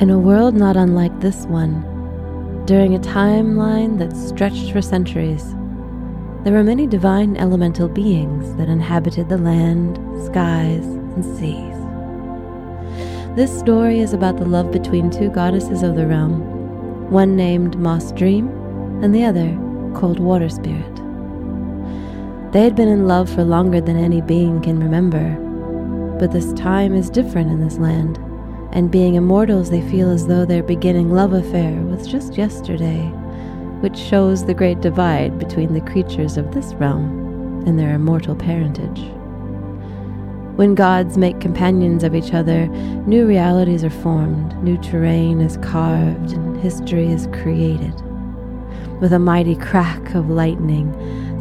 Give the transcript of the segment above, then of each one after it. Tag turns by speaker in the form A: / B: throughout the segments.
A: In a world not unlike this one, during a timeline that stretched for centuries, there were many divine elemental beings that inhabited the land, skies, and seas. This story is about the love between two goddesses of the realm, one named Moss Dream and the other Cold Water Spirit. They had been in love for longer than any being can remember, but this time is different in this land and being immortals, they feel as though their beginning love affair was just yesterday, which shows the great divide between the creatures of this realm and their immortal parentage. When gods make companions of each other, new realities are formed, new terrain is carved, and history is created. With a mighty crack of lightning,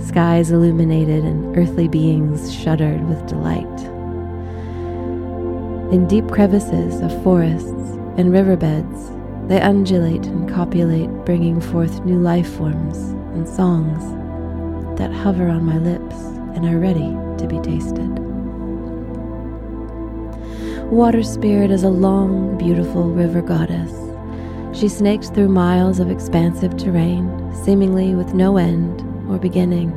A: skies illuminated, and earthly beings shuddered with delight. In deep crevices of forests and riverbeds, they undulate and copulate, bringing forth new life forms and songs that hover on my lips and are ready to be tasted. Water Spirit is a long, beautiful river goddess. She snakes through miles of expansive terrain, seemingly with no end or beginning.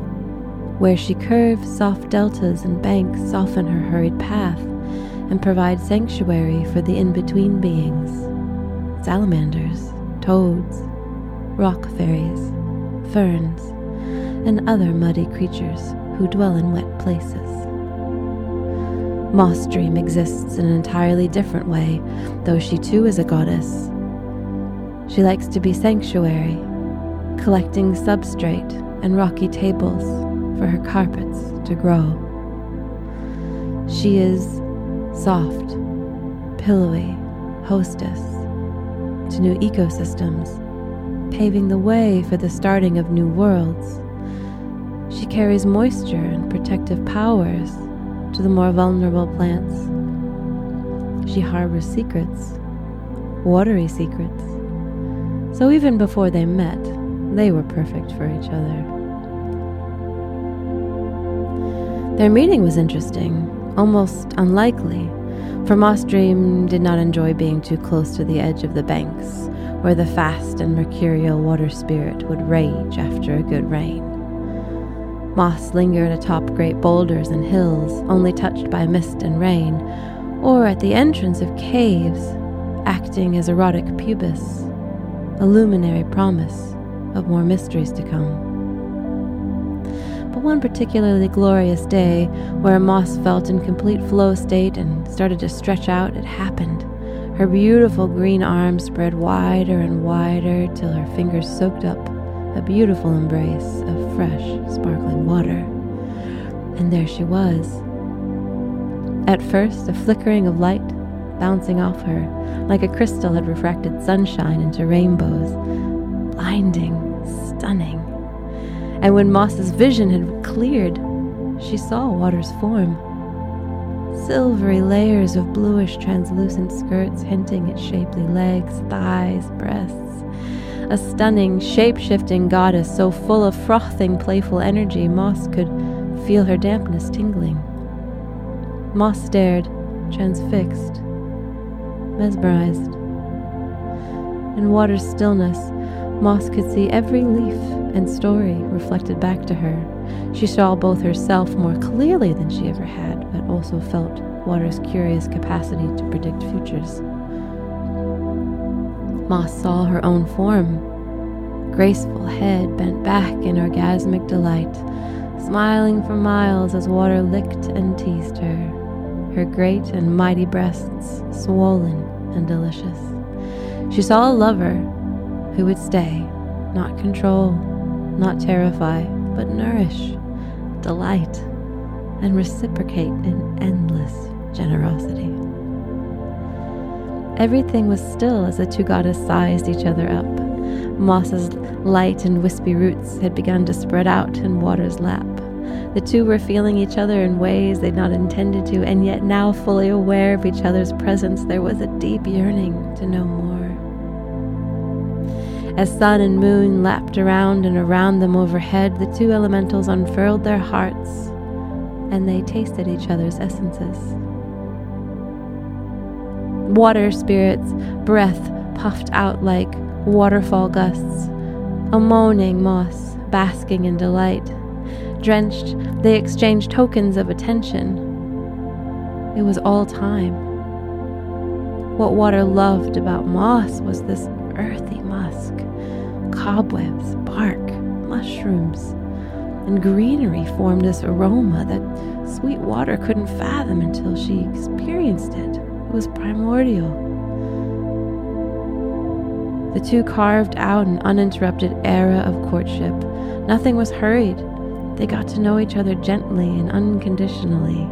A: Where she curves, soft deltas and banks soften her hurried path and provide sanctuary for the in between beings salamanders, toads, rock fairies, ferns, and other muddy creatures who dwell in wet places. Moss Dream exists in an entirely different way, though she too is a goddess. She likes to be sanctuary, collecting substrate and rocky tables for her carpets to grow. She is soft, pillowy hostess to new ecosystems, paving the way for the starting of new worlds. She carries moisture and protective powers to the more vulnerable plants. She harbors secrets, watery secrets. So even before they met, they were perfect for each other. Their meeting was interesting almost unlikely, for Moss Dream did not enjoy being too close to the edge of the banks, where the fast and mercurial water spirit would rage after a good rain. Moss lingered atop great boulders and hills, only touched by mist and rain, or at the entrance of caves, acting as erotic pubis, a luminary promise of more mysteries to come but one particularly glorious day, where Moss felt in complete flow state and started to stretch out, it happened. Her beautiful green arms spread wider and wider till her fingers soaked up a beautiful embrace of fresh, sparkling water. And there she was. At first, a flickering of light bouncing off her, like a crystal had refracted sunshine into rainbows. Blinding, stunning and when Moss's vision had cleared, she saw Water's form. Silvery layers of bluish translucent skirts hinting at shapely legs, thighs, breasts. A stunning, shape shifting goddess so full of frothing, playful energy, Moss could feel her dampness tingling. Moss stared, transfixed, mesmerized. In water's stillness, Moss could see every leaf and story reflected back to her. She saw both herself more clearly than she ever had, but also felt water's curious capacity to predict futures. Moss saw her own form, graceful head bent back in orgasmic delight, smiling for miles as water licked and teased her, her great and mighty breasts swollen and delicious. She saw a lover who would stay, not control, not terrify, but nourish, delight, and reciprocate in endless generosity. Everything was still as the two goddesses sized each other up. Moss's light and wispy roots had begun to spread out in water's lap. The two were feeling each other in ways they'd not intended to, and yet now fully aware of each other's presence, there was a deep yearning to know more. As sun and moon lapped around and around them overhead, the two elementals unfurled their hearts and they tasted each other's essences. Water spirits' breath puffed out like waterfall gusts, a moaning moss basking in delight. Drenched, they exchanged tokens of attention. It was all time. What water loved about moss was this earthy musk, cobwebs, bark, mushrooms, and greenery formed this aroma that sweet water couldn't fathom until she experienced it. It was primordial. The two carved out an uninterrupted era of courtship. Nothing was hurried. They got to know each other gently and unconditionally.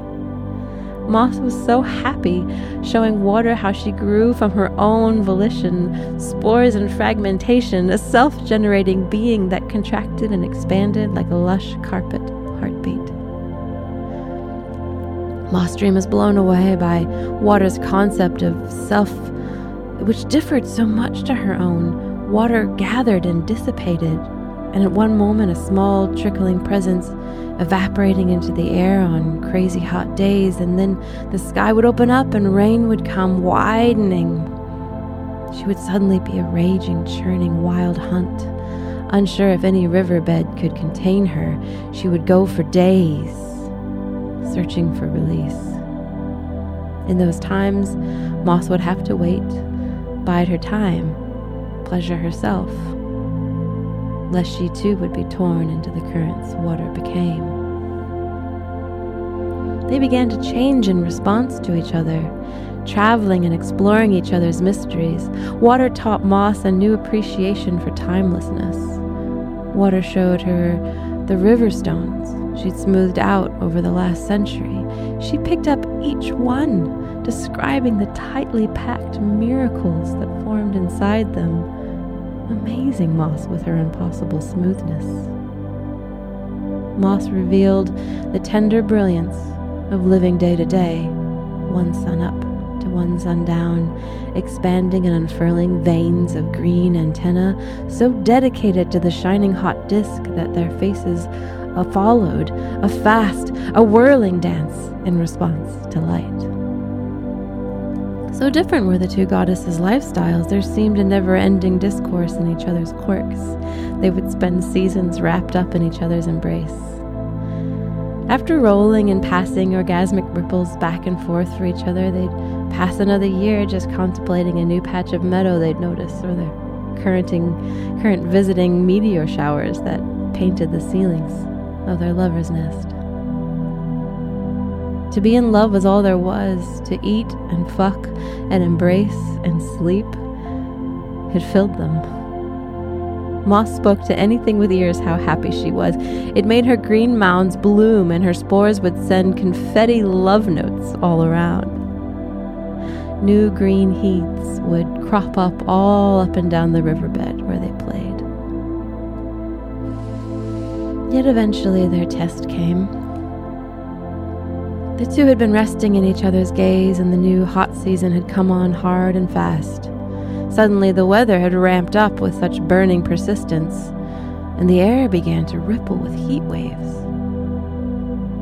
A: Moss was so happy, showing Water how she grew from her own volition, spores and fragmentation, a self generating being that contracted and expanded like a lush carpet heartbeat. Moss Dream was blown away by Water's concept of self which differed so much to her own, water gathered and dissipated, and at one moment a small trickling presence evaporating into the air on crazy hot days, and then the sky would open up and rain would come widening. She would suddenly be a raging, churning wild hunt. Unsure if any riverbed could contain her, she would go for days, searching for release. In those times, Moss would have to wait bide her time, pleasure herself, lest she too would be torn into the currents water became. They began to change in response to each other, traveling and exploring each other's mysteries. Water taught Moss a new appreciation for timelessness. Water showed her the river stones she'd smoothed out over the last century. She picked up each one describing the tightly packed miracles that formed inside them. Amazing Moss with her impossible smoothness. Moss revealed the tender brilliance of living day to day, one sun up to one sun down, expanding and unfurling veins of green antenna, so dedicated to the shining hot disk that their faces followed a fast, a whirling dance in response to light. So different were the two goddesses' lifestyles, there seemed a never ending discourse in each other's quirks. They would spend seasons wrapped up in each other's embrace. After rolling and passing orgasmic ripples back and forth for each other, they'd pass another year just contemplating a new patch of meadow they'd noticed or the currenting, current visiting meteor showers that painted the ceilings of their lover's nest. To be in love was all there was, to eat and fuck and embrace and sleep. It filled them. Moss spoke to anything with ears how happy she was. It made her green mounds bloom, and her spores would send confetti love notes all around. New green heaths would crop up all up and down the riverbed where they played. Yet eventually their test came. The two had been resting in each other's gaze, and the new hot season had come on hard and fast. Suddenly, the weather had ramped up with such burning persistence, and the air began to ripple with heat waves.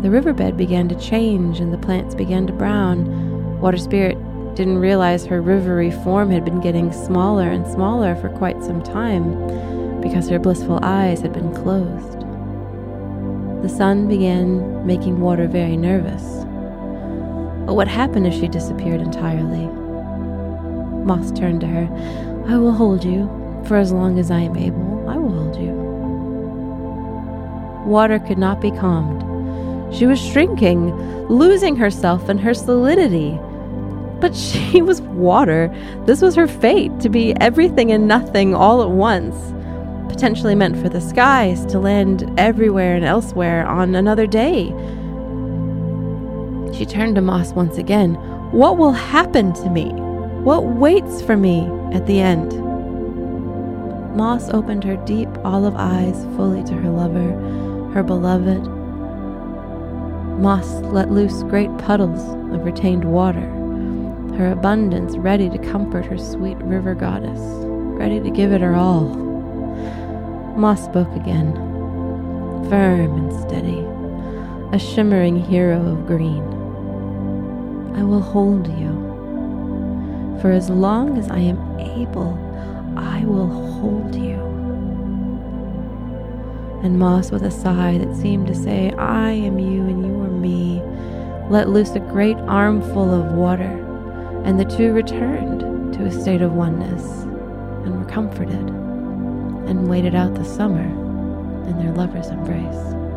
A: The riverbed began to change, and the plants began to brown. Water Spirit didn't realize her rivery form had been getting smaller and smaller for quite some time because her blissful eyes had been closed. The sun began making water very nervous. But what happened if she disappeared entirely? Moss turned to her. I will hold you. For as long as I am able, I will hold you. Water could not be calmed. She was shrinking, losing herself and her solidity. But she was water. This was her fate to be everything and nothing all at once. Potentially meant for the skies to land everywhere and elsewhere on another day she turned to Moss once again. What will happen to me? What waits for me at the end? Moss opened her deep olive eyes fully to her lover, her beloved. Moss let loose great puddles of retained water, her abundance ready to comfort her sweet river goddess, ready to give it her all. Moss spoke again, firm and steady, a shimmering hero of green. I will hold you. For as long as I am able, I will hold you. And Moss, with a sigh that seemed to say, I am you and you are me, let loose a great armful of water, and the two returned to a state of oneness and were comforted and waited out the summer in their lover's embrace.